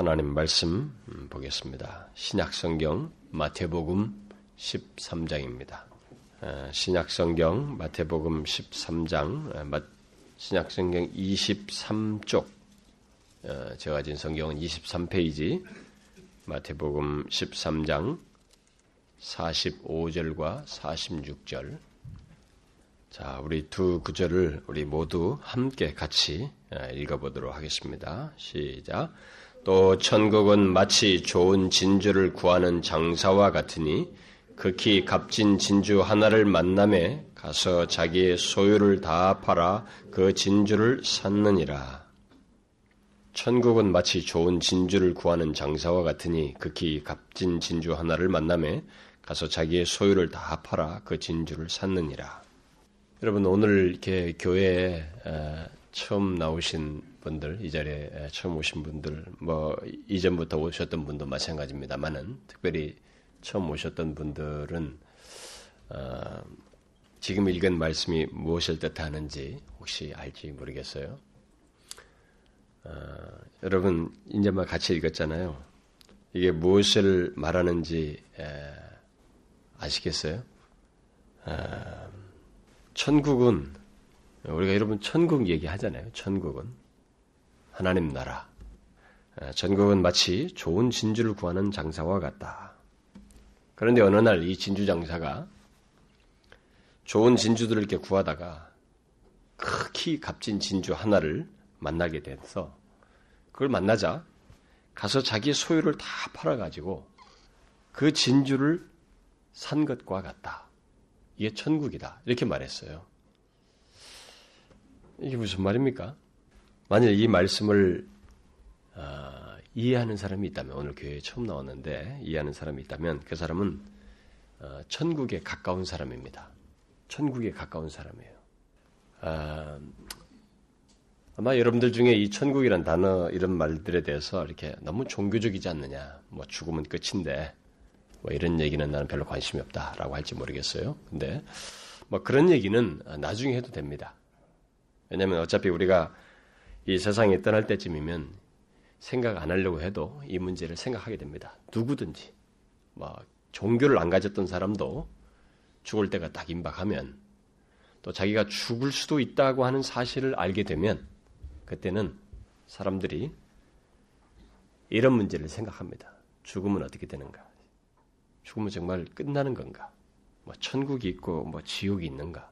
하나님 말씀 음, 보겠습니다. 신약성경 마태복음 13장입니다. 신약성경 마태복음 13장, 신약성경 23쪽, 어, 제가 가진 성경은 23페이지, 마태복음 13장 45절과 46절. 자, 우리 두 구절을 우리 모두 함께 같이 어, 읽어보도록 하겠습니다. 시작. 또 천국은 마치 좋은 진주를 구하는 장사와 같으니 극히 값진 진주 하나를 만남에 가서 자기의 소유를 다 팔아 그 진주를 샀느니라. 천국은 마치 좋은 진주를 구하는 장사와 같으니 극히 값진 진주 하나를 만남에 가서 자기의 소유를 다 팔아 그 진주를 샀느니라. 여러분 오늘 이렇게 교회에 처음 나오신 분들, 이 자리에 처음 오신 분들, 뭐 이전부터 오셨던 분도 마찬가지입니다만은 특별히 처음 오셨던 분들은 어, 지금 읽은 말씀이 무엇을 뜻하는지 혹시 알지 모르겠어요. 어, 여러분 이제 막 같이 읽었잖아요. 이게 무엇을 말하는지 에, 아시겠어요? 어, 천국은 우리가 여러분 천국 얘기하잖아요. 천국은 하나님 나라. 천국은 마치 좋은 진주를 구하는 장사와 같다. 그런데 어느 날 이 진주 장사가 좋은 진주들을 이렇게 구하다가 크기 값진 진주 하나를 만나게 돼서 그걸 만나자 가서 자기 소유를 다 팔아가지고 그 진주를 산 것과 같다. 이게 천국이다. 이렇게 말했어요. 이게 무슨 말입니까? 만약 이 말씀을 어, 이해하는 사람이 있다면 오늘 교회에 처음 나왔는데 이해하는 사람이 있다면 그 사람은 어, 천국에 가까운 사람입니다. 천국에 가까운 사람이에요. 아, 아마 여러분들 중에 이 천국이란 단어 이런 말들에 대해서 이렇게 너무 종교적이지 않느냐, 뭐 죽으면 끝인데 뭐 이런 얘기는 나는 별로 관심이 없다라고 할지 모르겠어요. 근데 뭐 그런 얘기는 나중에 해도 됩니다. 왜냐하면 어차피 우리가 이 세상에 떠날 때쯤이면 생각 안 하려고 해도 이 문제를 생각하게 됩니다. 누구든지 뭐 종교를 안 가졌던 사람도 죽을 때가 딱 임박하면 또 자기가 죽을 수도 있다고 하는 사실을 알게 되면 그때는 사람들이 이런 문제를 생각합니다. 죽으면 어떻게 되는가? 죽으면 정말 끝나는 건가? 뭐 천국이 있고 뭐 지옥이 있는가?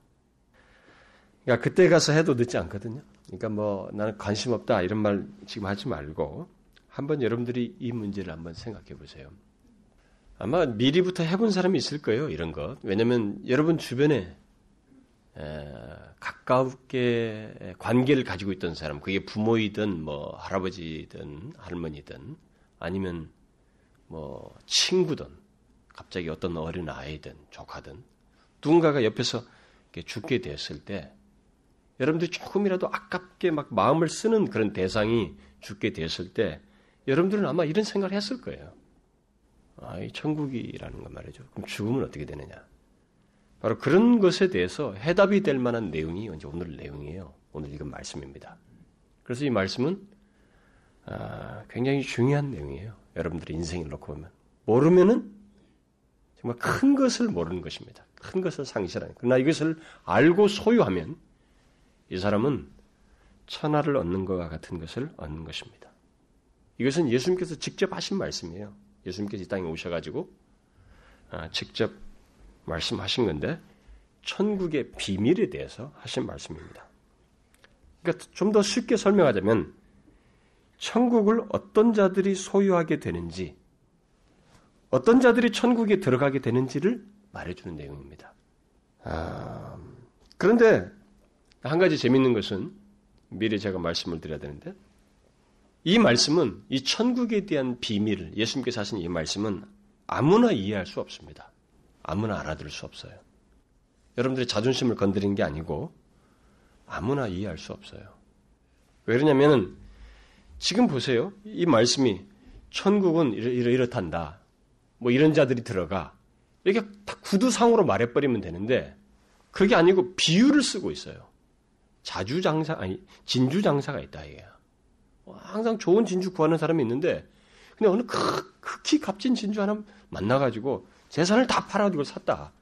그러니까 그때 가서 해도 늦지 않거든요. 그러니까 뭐 나는 관심 없다 이런 말 지금 하지 말고 한번 여러분들이 이 문제를 한번 생각해 보세요. 아마 미리부터 해본 사람이 있을 거예요 이런 것. 왜냐하면 여러분 주변에 에, 가깝게 관계를 가지고 있던 사람, 그게 부모이든 뭐 할아버지든 할머니든 아니면 뭐 친구든 갑자기 어떤 어린 아이든 조카든 누군가가 옆에서 죽게 됐을 때 여러분들이 조금이라도 아깝게 막 마음을 쓰는 그런 대상이 죽게 됐을 때 여러분들은 아마 이런 생각을 했을 거예요. 아, 이 천국이라는 건 말이죠. 그럼 죽으면 어떻게 되느냐? 바로 그런 것에 대해서 해답이 될 만한 내용이 이제 오늘 내용이에요. 오늘 읽은 말씀입니다. 그래서 이 말씀은 아, 굉장히 중요한 내용이에요. 여러분들의 인생을 놓고 보면 모르면은 정말 큰 것을 모르는 것입니다. 큰 것을 상실하는. 그러나 이것을 알고 소유하면 이 사람은 천하를 얻는 것과 같은 것을 얻는 것입니다. 이것은 예수님께서 직접 하신 말씀이에요. 예수님께서 이 땅에 오셔가지고 아, 직접 말씀하신 건데 천국의 비밀에 대해서 하신 말씀입니다. 그러니까 좀 더 쉽게 설명하자면 천국을 어떤 자들이 소유하게 되는지 어떤 자들이 천국에 들어가게 되는지를 말해주는 내용입니다. 아, 그런데 한 가지 재밌는 것은 미리 제가 말씀을 드려야 되는데 이 말씀은 이 천국에 대한 비밀, 예수님께서 하신 이 말씀은 아무나 이해할 수 없습니다. 아무나 알아들을 수 없어요. 여러분들의 자존심을 건드린 게 아니고 아무나 이해할 수 없어요. 왜 그러냐면은 지금 보세요. 이 말씀이 천국은 이렇, 이렇단다. 뭐 이런 자들이 들어가. 이렇게 다 구두상으로 말해버리면 되는데 그게 아니고 비유를 쓰고 있어요. 자주 장사, 아니, 진주 장사가 있다, 이게. 항상 좋은 진주 구하는 사람이 있는데 근데 어느 극히 값진 진주 하나 만나가지고 재산을 다 팔아가지고 샀다.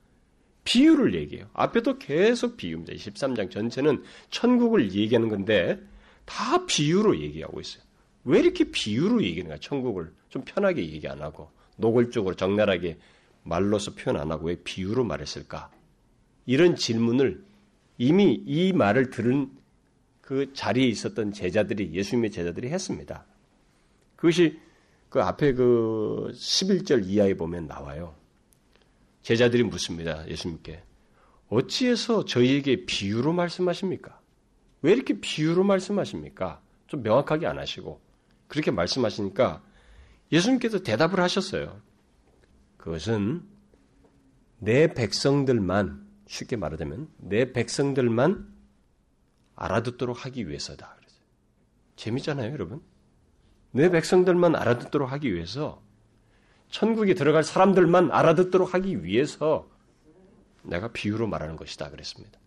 비유를 얘기해요. 앞에도 계속 비유입니다. 13장 전체는 천국을 얘기하는 건데 다 비유로 얘기하고 있어요. 왜 이렇게 비유로 얘기하는가? 천국을 좀 편하게 얘기 안 하고 노골적으로 적나라하게 말로서 표현 안 하고 왜 비유로 말했을까? 이런 질문을 이미 이 말을 들은 그 자리에 있었던 제자들이 예수님의 제자들이 했습니다. 그것이 그 앞에 그 11절 이하에 보면 나와요. 제자들이 묻습니다. 예수님께. 어찌해서 저희에게 비유로 말씀하십니까? 왜 이렇게 비유로 말씀하십니까? 좀 명확하게 안 하시고 그렇게 말씀하시니까 예수님께서 대답을 하셨어요. 그것은 내 백성들만 쉽게 말하자면 내 백성들만 알아듣도록 하기 위해서다. 재밌잖아요, 여러분. 내 백성들만 알아듣도록 하기 위해서 천국에 들어갈 사람들만 알아듣도록 하기 위해서 내가 비유로 말하는 것이다 그랬습니다.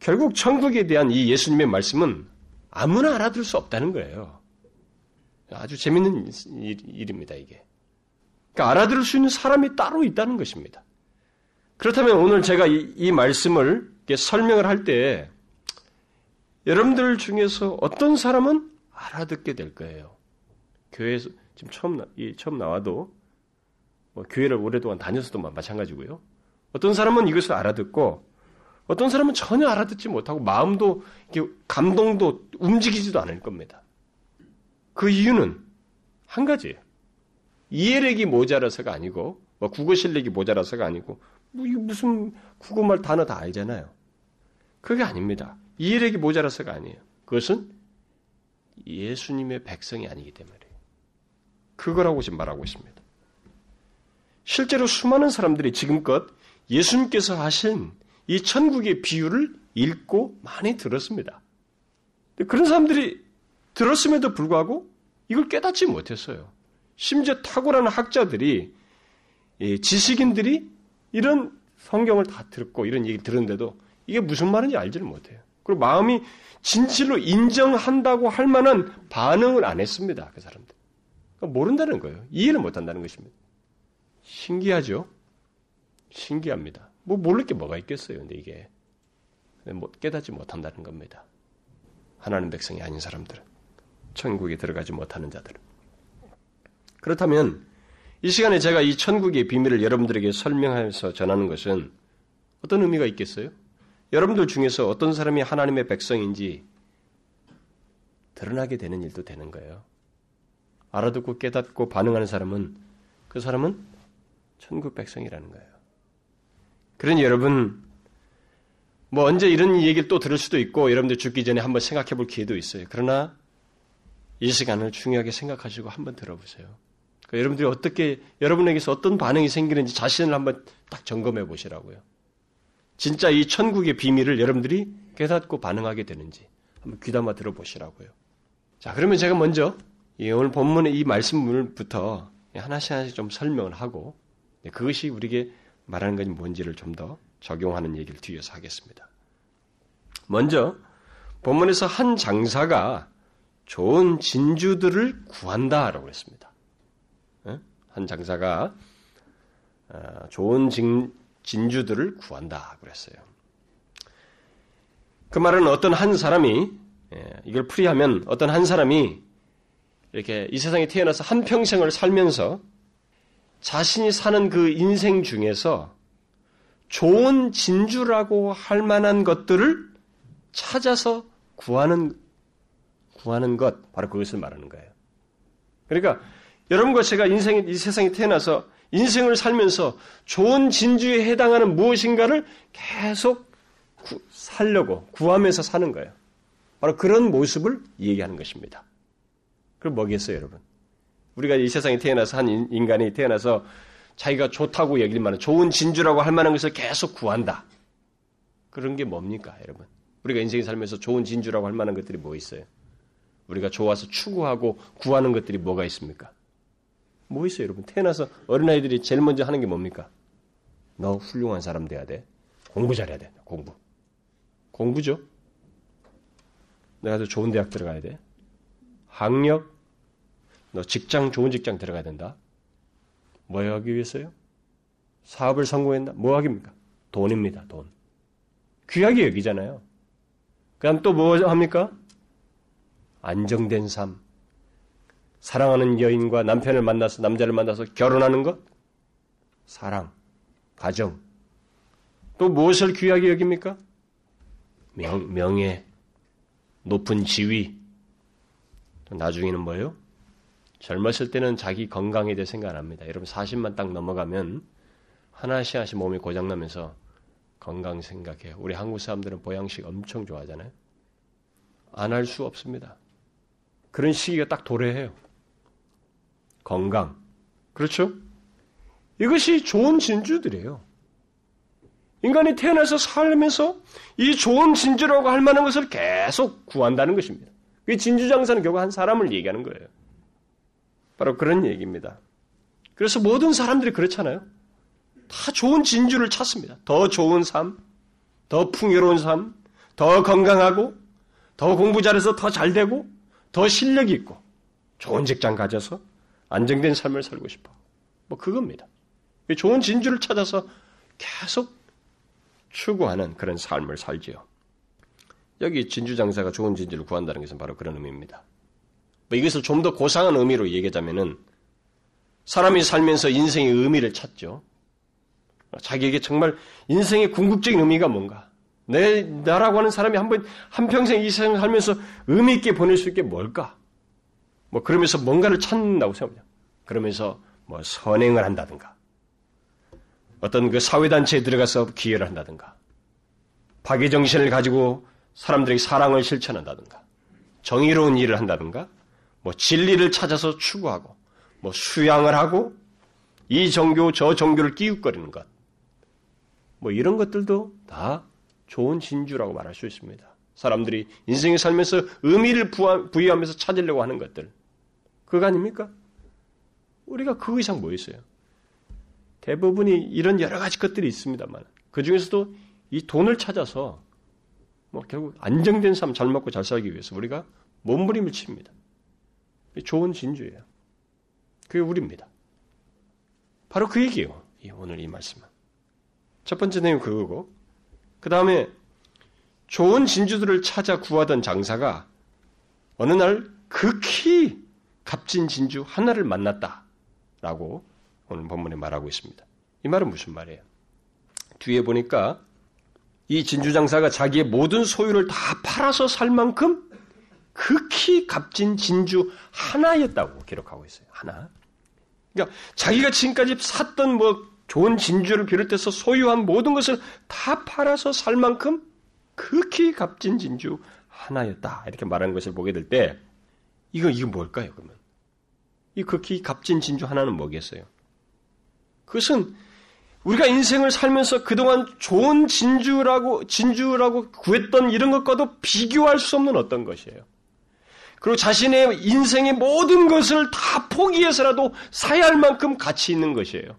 결국 천국에 대한 이 예수님의 말씀은 아무나 알아들을 수 없다는 거예요. 아주 재밌는 일 입니다, 이게. 그러니까 알아들을 수 있는 사람이 따로 있다는 것입니다. 그렇다면 오늘 제가 이, 이 말씀을 설명을 할 때 여러분들 중에서 어떤 사람은 알아듣게 될 거예요. 교회에서 지금 처음 처음 나와도 뭐 교회를 오랫동안 다녔어도 마찬가지고요. 어떤 사람은 이것을 알아듣고 어떤 사람은 전혀 알아듣지 못하고 마음도 감동도 움직이지도 않을 겁니다. 그 이유는 한 가지예요. 이해력이 모자라서가 아니고 뭐 국어 실력이 모자라서가 아니고 뭐 무슨 국어말 단어 다 알잖아요. 그게 아닙니다. 이해력이 모자라서가 아니에요. 그것은 예수님의 백성이 아니기 때문에 그거라고 지금 말하고 있습니다. 실제로 수많은 사람들이 지금껏 예수님께서 하신 이 천국의 비유를 읽고 많이 들었습니다. 그런 사람들이 들었음에도 불구하고 이걸 깨닫지 못했어요. 심지어 탁월한 학자들이 지식인들이 이런 성경을 다 듣고 이런 얘기 들었는데도 이게 무슨 말인지 알지를 못해요. 그리고 마음이 진실로 인정한다고 할 만한 반응을 안 했습니다. 그 사람들. 그러니까 모른다는 거예요. 이해를 못 한다는 것입니다. 신기하죠? 신기합니다. 뭐 모를 게 뭐가 있겠어요. 근데 이게 뭐 깨닫지 못한다는 겁니다. 하나님 백성이 아닌 사람들은 천국에 들어가지 못하는 자들은 그렇다면 이 시간에 제가 이 천국의 비밀을 여러분들에게 설명하면서 전하는 것은 어떤 의미가 있겠어요? 여러분들 중에서 어떤 사람이 하나님의 백성인지 드러나게 되는 일도 되는 거예요. 알아듣고 깨닫고 반응하는 사람은 그 사람은 천국 백성이라는 거예요. 그러니 여러분 뭐 언제 이런 얘기를 또 들을 수도 있고 여러분들 죽기 전에 한번 생각해 볼 기회도 있어요. 그러나 이 시간을 중요하게 생각하시고 한번 들어보세요. 그러니까 여러분들이 어떻게 여러분에게서 어떤 반응이 생기는지 자신을 한번 딱 점검해 보시라고요. 진짜 이 천국의 비밀을 여러분들이 깨닫고 반응하게 되는지 한번 귀담아 들어보시라고요. 자, 그러면 제가 먼저 오늘 본문의 이 말씀부터 하나씩 하나씩 좀 설명을 하고 그것이 우리에게 말하는 것이 뭔지를 좀 더 적용하는 얘기를 뒤에서 하겠습니다. 먼저 본문에서 한 장사가 좋은 진주들을 구한다라고 했습니다. 한 장사가 어, 좋은 진, 진주들을 구한다 그랬어요. 그 말은 어떤 한 사람이 예, 이걸 풀이하면 어떤 한 사람이 이렇게 이 세상에 태어나서 한 평생을 살면서 자신이 사는 그 인생 중에서 좋은 진주라고 할 만한 것들을 찾아서 구하는 구하는 것 바로 그것을 말하는 거예요. 그러니까 여러분과 제가 인생 이 세상에 태어나서 인생을 살면서 좋은 진주에 해당하는 무엇인가를 계속 구, 살려고 구하면서 사는 거예요. 바로 그런 모습을 얘기하는 것입니다. 그럼 뭐겠어요, 여러분? 우리가 이 세상에 태어나서 한 인간이 태어나서 자기가 좋다고 여길 만한 좋은 진주라고 할 만한 것을 계속 구한다. 그런 게 뭡니까, 여러분? 우리가 인생에 살면서 좋은 진주라고 할 만한 것들이 뭐 있어요? 우리가 좋아서 추구하고 구하는 것들이 뭐가 있습니까? 뭐 있어요, 여러분? 태어나서 어린아이들이 제일 먼저 하는 게 뭡니까? 너 훌륭한 사람 돼야 돼. 공부 잘해야 돼. 공부. 공부죠? 내가 더 좋은 대학 들어가야 돼. 학력, 너 직장 좋은 직장 들어가야 된다. 뭐 하기 위해서요? 사업을 성공한다. 뭐 하기입니까? 돈입니다. 돈. 귀하게 여기잖아요. 그다음 또 뭐 합니까? 안정된 삶. 사랑하는 여인과 남편을 만나서 남자를 만나서 결혼하는 것. 사랑, 가정. 또 무엇을 귀하게 여깁니까? 명, 명예, 높은 지위. 나중에는 뭐예요? 젊었을 때는 자기 건강에 대해 생각 안 합니다. 여러분 40만 딱 넘어가면 하나씩 하나씩 몸이 고장나면서 건강 생각해요. 우리 한국 사람들은 보양식 엄청 좋아하잖아요. 안 할 수 없습니다. 그런 시기가 딱 도래해요. 건강. 그렇죠? 이것이 좋은 진주들이에요. 인간이 태어나서 살면서 이 좋은 진주라고 할 만한 것을 계속 구한다는 것입니다. 그 진주 장사는 결국 한 사람을 얘기하는 거예요. 바로 그런 얘기입니다. 그래서 모든 사람들이 그렇잖아요. 다 좋은 진주를 찾습니다. 더 좋은 삶, 더 풍요로운 삶, 더 건강하고, 더 공부 잘해서 더 잘 되고, 더 실력이 있고, 좋은 직장 가져서 안정된 삶을 살고 싶어. 뭐 그겁니다. 좋은 진주를 찾아서 계속 추구하는 그런 삶을 살지요. 여기 진주 장사가 좋은 진주를 구한다는 것은 바로 그런 의미입니다. 뭐 이것을 좀 더 고상한 의미로 얘기하자면은 사람이 살면서 인생의 의미를 찾죠. 자기에게 정말 인생의 궁극적인 의미가 뭔가? 내, 나라고 하는 사람이 한 번, 한평생 이 세상을 살면서 의미 있게 보낼 수 있게 뭘까? 뭐, 그러면서 뭔가를 찾는다고 생각합니다. 그러면서 뭐, 선행을 한다든가, 어떤 그 사회단체에 들어가서 기여를 한다든가, 파괴정신을 가지고 사람들에게 사랑을 실천한다든가, 정의로운 일을 한다든가, 뭐, 진리를 찾아서 추구하고, 뭐, 수양을 하고, 이 종교, 저 종교를 끼웃거리는 것. 뭐 이런 것들도 다 좋은 진주라고 말할 수 있습니다. 사람들이 인생에 살면서 의미를 부여하면서 찾으려고 하는 것들. 그거 아닙니까? 우리가 그 이상 뭐 있어요? 대부분이 이런 여러 가지 것들이 있습니다만, 그 중에서도 이 돈을 찾아서 뭐 결국 안정된 삶 잘 먹고 잘 살기 위해서 우리가 몸부림을 칩니다. 좋은 진주예요. 그게 우리입니다. 바로 그 얘기예요. 오늘 이 말씀은. 첫 번째 내용 그거고, 그 다음에 좋은 진주들을 찾아 구하던 장사가 어느 날 극히 값진 진주 하나를 만났다 라고 오늘 본문에 말하고 있습니다. 이 말은 무슨 말이에요? 뒤에 보니까 이 진주 장사가 자기의 모든 소유를 다 팔아서 살 만큼 극히 값진 진주 하나였다고 기록하고 있어요. 하나. 그러니까 자기가 지금까지 샀던 뭐 좋은 진주를 비롯해서 소유한 모든 것을 다 팔아서 살 만큼 극히 값진 진주 하나였다. 이렇게 말하는 것을 보게 될 때, 이거, 이거 뭘까요, 그러면? 이 극히 값진 진주 하나는 뭐겠어요? 그것은 우리가 인생을 살면서 그동안 좋은 진주라고, 진주라고 구했던 이런 것과도 비교할 수 없는 어떤 것이에요. 그리고 자신의 인생의 모든 것을 다 포기해서라도 사야 할 만큼 가치 있는 것이에요.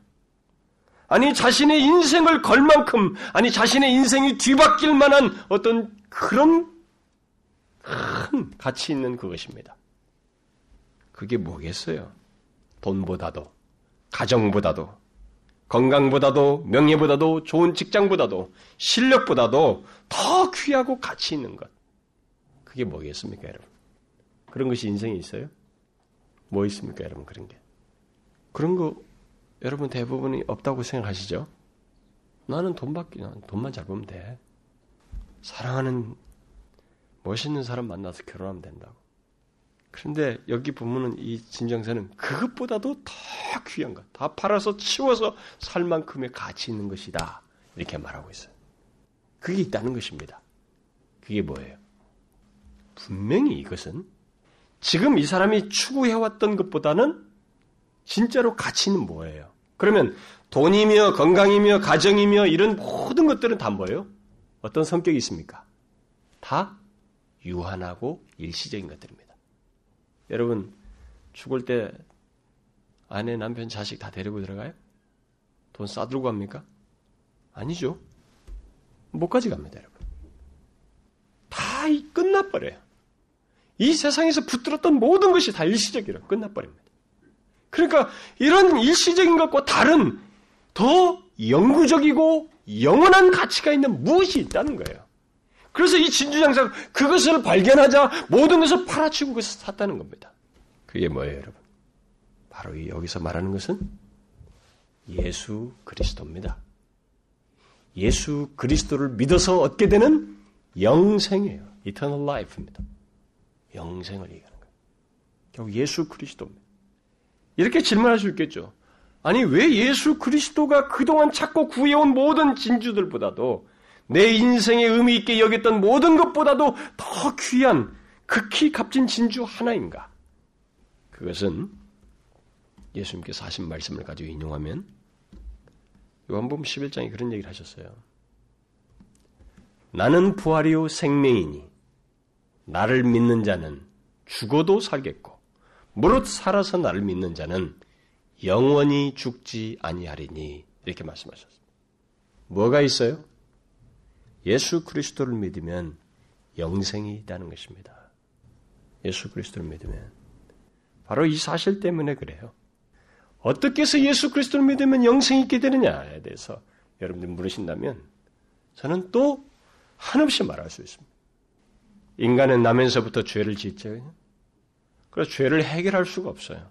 아니 자신의 인생을 걸 만큼 아니 자신의 인생이 뒤바뀔 만한 어떤 그런 큰 가치 있는 그것입니다. 그게 뭐겠어요? 돈보다도 가정보다도 건강보다도 명예보다도 좋은 직장보다도 실력보다도 더 귀하고 가치 있는 것. 그게 뭐겠습니까, 여러분? 그런 것이 인생에 있어요? 뭐 있습니까, 여러분? 그런 게. 그런 거 여러분 대부분이 없다고 생각하시죠? 나는 돈밖에, 돈만 잘 벌면 돼. 사랑하는 멋있는 사람 만나서 결혼하면 된다고. 그런데 여기 보면은 이 진정서는 그것보다도 더 귀한 것, 다 팔아서 치워서 살 만큼의 가치 있는 것이다. 이렇게 말하고 있어요. 그게 있다는 것입니다. 그게 뭐예요? 분명히 이것은 지금 이 사람이 추구해왔던 것보다는 진짜로 가치는 뭐예요? 그러면 돈이며 건강이며 가정이며 이런 모든 것들은 다 뭐예요? 어떤 성격이 있습니까? 다 유한하고 일시적인 것들입니다. 여러분 죽을 때 아내, 남편, 자식 다 데리고 들어가요? 돈 싸들고 갑니까? 아니죠. 못 가져갑니다, 여러분. 다 끝나버려요. 이 세상에서 붙들었던 모든 것이 다 일시적이라 끝나버립니다. 그러니까 이런 일시적인 것과 다른 더 영구적이고 영원한 가치가 있는 무엇이 있다는 거예요. 그래서 이 진주장사가 그것을 발견하자 모든 것을 팔아치고 그것을 샀다는 겁니다. 그게 뭐예요, 여러분? 바로 이 여기서 말하는 것은 예수 그리스도입니다. 예수 그리스도를 믿어서 얻게 되는 영생이에요. eternal life입니다. 영생을 얘기하는 거예요. 결국 예수 그리스도입니다. 이렇게 질문할 수 있겠죠. 아니, 왜 예수 그리스도가 그동안 찾고 구해온 모든 진주들보다도 내 인생에 의미 있게 여겼던 모든 것보다도 더 귀한 극히 값진 진주 하나인가? 그것은 예수님께서 하신 말씀을 가지고 인용하면 요한복음 11장에 그런 얘기를 하셨어요. 나는 부활이요 생명이니 나를 믿는 자는 죽어도 살겠고 무릇 살아서 나를 믿는 자는 영원히 죽지 아니하리니 이렇게 말씀하셨습니다. 뭐가 있어요? 예수 그리스도를 믿으면 영생이 있다는 것입니다. 예수 그리스도를 믿으면 바로 이 사실 때문에 그래요. 어떻게 해서 예수 그리스도를 믿으면 영생이 있게 되느냐에 대해서 여러분들 물으신다면 저는 또 한없이 말할 수 있습니다. 인간은 나면서부터 죄를 짓죠. 그래서 죄를 해결할 수가 없어요.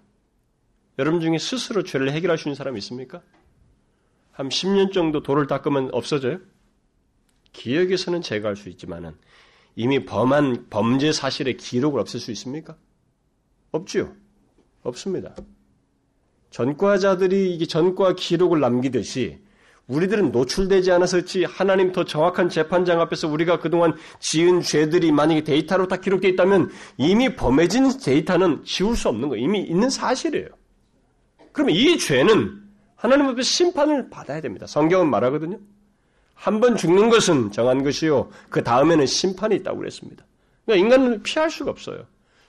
여러분 중에 스스로 죄를 해결할 수 있는 사람이 있습니까? 한 10년 정도 돌을 닦으면 없어져요? 기억에서는 제거할 수 있지만은 이미 범한 범죄 사실의 기록을 없앨 수 있습니까? 없지요. 없습니다. 전과자들이 이게 전과 기록을 남기듯이 우리들은 노출되지 않아서지 하나님 더 정확한 재판장 앞에서 우리가 그동안 지은 죄들이 만약에 데이터로 다 기록되어 있다면 이미 범해진 데이터는 지울 수 없는 거예요. 이미 있는 사실이에요. 그러면 이 죄는 하나님 앞에 심판을 받아야 됩니다. 성경은 말하거든요. 한 번 죽는 것은 정한 것이요. 그 다음에는 심판이 있다고 그랬습니다. 그러니까 인간은 피할 수가 없어요.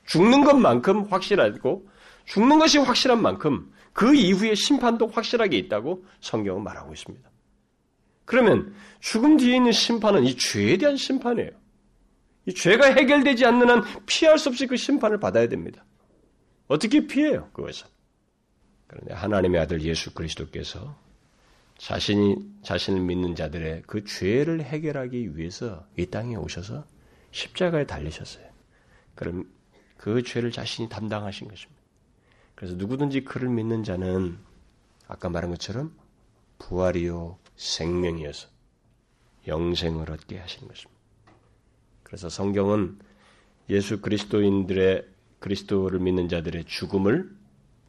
죽는 것만큼 확실하고 죽는 것이 확실한 만큼 그 이후에 심판도 확실하게 있다고 성경은 말하고 있습니다. 그러면 죽음 뒤에 있는 심판은 이 죄에 대한 심판이에요. 이 죄가 해결되지 않는 한 피할 수 없이 그 심판을 받아야 됩니다. 어떻게 피해요? 그것은. 그런데 하나님의 아들 예수 그리스도께서 자신이 자신을 믿는 자들의 그 죄를 해결하기 위해서 이 땅에 오셔서 십자가에 달리셨어요. 그럼 그 죄를 자신이 담당하신 것입니다. 그래서 누구든지 그를 믿는 자는 아까 말한 것처럼 부활이요 생명이어서 영생을 얻게 하신 것입니다. 그래서 성경은 예수 그리스도인들의 그리스도를 믿는 자들의 죽음을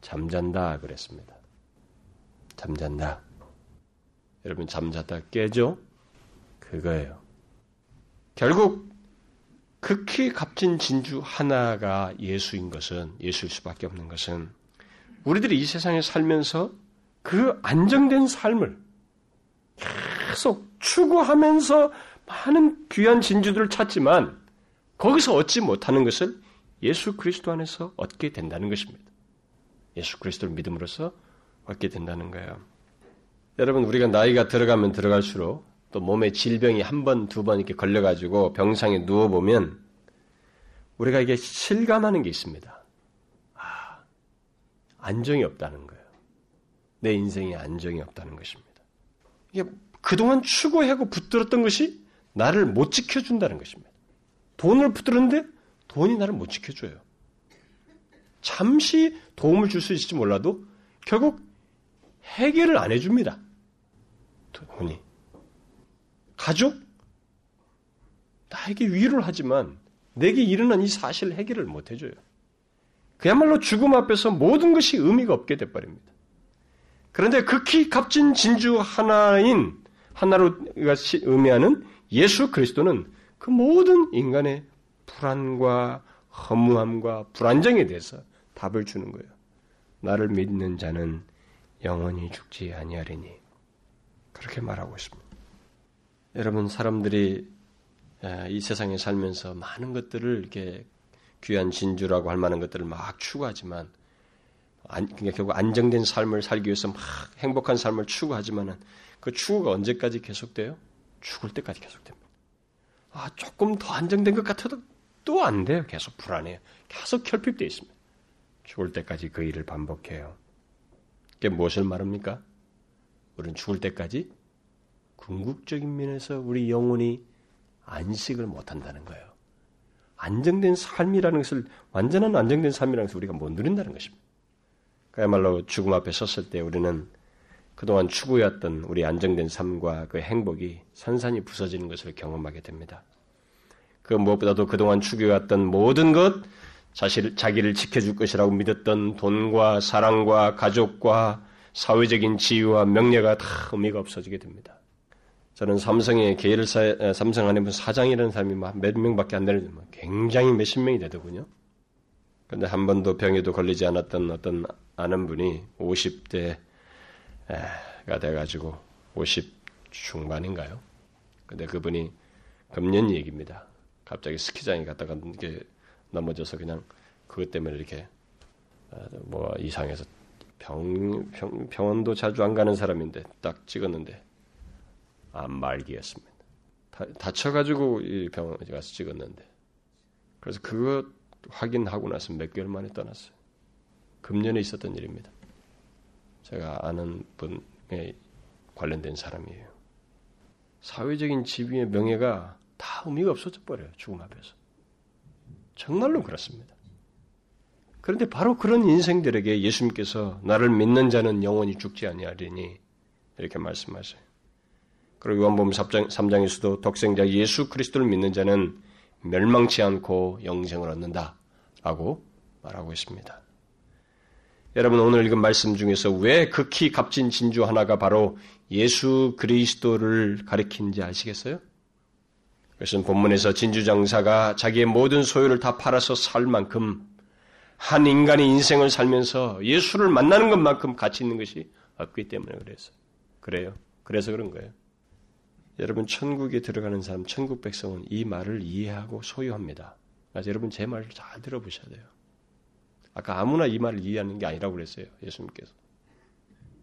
잠잔다 그랬습니다. 잠잔다. 여러분 잠자다 깨죠? 그거예요. 결국 극히 값진 진주 하나가 예수인 것은 예수일 수밖에 없는 것은 우리들이 이 세상에 살면서 그 안정된 삶을 계속 추구하면서 많은 귀한 진주들을 찾지만 거기서 얻지 못하는 것을 예수 그리스도 안에서 얻게 된다는 것입니다. 예수 그리스도를 믿음으로써 얻게 된다는 거예요. 여러분 우리가 나이가 들어가면 들어갈수록 또 몸에 질병이 한 번, 두 번 이렇게 걸려가지고 병상에 누워보면 우리가 이게 실감하는 게 있습니다. 아, 안정이 없다는 거예요. 내 인생에 안정이 없다는 것입니다. 이게 그동안 추구하고 붙들었던 것이 나를 못 지켜준다는 것입니다. 돈을 붙들었는데 돈이 나를 못 지켜줘요. 잠시 도움을 줄 수 있을지 몰라도 결국 해결을 안 해줍니다. 돈이. 가족? 나에게 위로를 하지만 내게 일어난 이 사실을 해결을 못 해줘요. 그야말로 죽음 앞에서 모든 것이 의미가 없게 돼버립니다. 그런데 극히 값진 진주 하나인 하나로 의미하는 예수 그리스도는 그 모든 인간의 불안과 허무함과 불안정에 대해서 답을 주는 거예요. 나를 믿는 자는 영원히 죽지 아니하리니 그렇게 말하고 있습니다. 여러분 사람들이 이 세상에 살면서 많은 것들을 이렇게 귀한 진주라고 할 만한 것들을 막 추구하지만 그러니까 결국 안정된 삶을 살기 위해서 막 행복한 삶을 추구하지만은 그 추구가 언제까지 계속돼요? 죽을 때까지 계속됩니다. 아, 조금 더 안정된 것 같아도 또 안 돼요. 계속 불안해요. 계속 결핍되어 있습니다. 죽을 때까지 그 일을 반복해요. 그게 무엇을 말합니까? 우리는 죽을 때까지 궁극적인 면에서 우리 영혼이 안식을 못한다는 거예요. 안정된 삶이라는 것을 완전한 안정된 삶이라는 것을 우리가 못 누린다는 것입니다. 그야말로 죽음 앞에 섰을 때 우리는 그동안 추구해왔던 우리 안정된 삶과 그 행복이 산산이 부서지는 것을 경험하게 됩니다. 그 무엇보다도 그동안 추구해왔던 모든 것, 자신, 자기를 지켜줄 것이라고 믿었던 돈과 사랑과 가족과 사회적인 지위와 명예가 다 의미가 없어지게 됩니다. 저는 삼성의 계열사, 삼성 안에 무슨 사장이라는 사람이 몇 명밖에 안 되는, 굉장히 몇십 명이 되더군요. 근데 한 번도 병에도 걸리지 않았던 어떤 아는 분이 50대가 돼가지고 50 중반인가요? 근데 그분이 금년 얘기입니다. 갑자기 스키장에 갔다가 이렇게 넘어져서 그냥 그것 때문에 이렇게 어, 뭐 이상해서 병, 병, 병원도 자주 안 가는 사람인데 딱 찍었는데 암말기였습니다. 다, 쳐가지고 이 병원에 가서 찍었는데 그래서 그거 확인하고 나서 몇 개월 만에 떠났어요. 금년에 있었던 일입니다. 제가 아는 분에 관련된 사람이에요. 사회적인 지위의 명예가 다 의미가 없어져 버려요. 죽음 앞에서. 정말로 그렇습니다. 그런데 바로 그런 인생들에게 예수님께서 나를 믿는 자는 영원히 죽지 아니하리니 이렇게 말씀하세요. 그리고 요한복음 3장, 3장에서도 독생자 예수 그리스도를 믿는 자는 멸망치 않고 영생을 얻는다라고 말하고 있습니다. 여러분 오늘 읽은 말씀 중에서 왜 극히 값진 진주 하나가 바로 예수 그리스도를 가리킨지 아시겠어요? 그것은 본문에서 진주 장사가 자기의 모든 소유를 다 팔아서 살 만큼 한 인간이 인생을 살면서 예수를 만나는 것만큼 가치 있는 것이 없기 때문에 그래서 그래요. 그래서 그런 거예요. 여러분 천국에 들어가는 사람, 천국 백성은 이 말을 이해하고 소유합니다. 그래서 여러분 제 말을 잘 들어보셔야 돼요. 아까 아무나 이 말을 이해하는 게 아니라고 그랬어요. 예수님께서.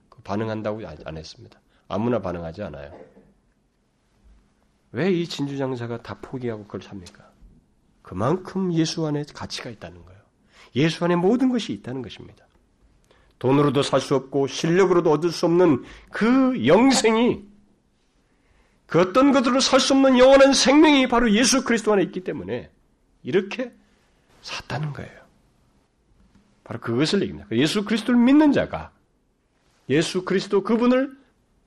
그 반응한다고 안 했습니다. 아무나 반응하지 않아요. 왜 이 진주 장사가 다 포기하고 그걸 삽니까? 그만큼 예수 안에 가치가 있다는 거예요. 예수 안에 모든 것이 있다는 것입니다. 돈으로도 살 수 없고 실력으로도 얻을 수 없는 그 영생이 그 어떤 것들로 살 수 없는 영원한 생명이 바로 예수 그리스도 안에 있기 때문에 이렇게 샀다는 거예요. 바로 그것을 얘기합니다. 예수 그리스도를 믿는 자가 예수 그리스도 그분을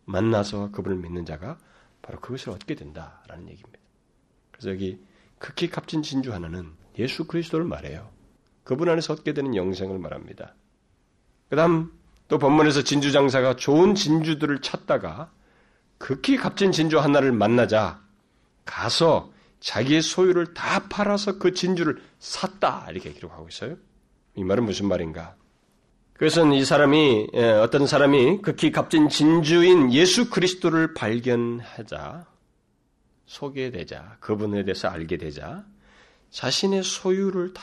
만나서 그분을 믿는 자가 바로 그것을 얻게 된다라는 얘기입니다. 그래서 여기 극히 값진 진주 하나는 예수 그리스도를 말해요. 그분 안에서 얻게 되는 영생을 말합니다. 그 다음 또 본문에서 진주 장사가 좋은 진주들을 찾다가 극히 값진 진주 하나를 만나자 가서 자기의 소유를 다 팔아서 그 진주를 샀다 이렇게 기록하고 있어요. 이 말은 무슨 말인가? 그것은 이 사람이 예, 어떤 사람이 극히 값진 진주인 예수 그리스도를 발견하자 소개되자 그분에 대해서 알게 되자 자신의 소유를 다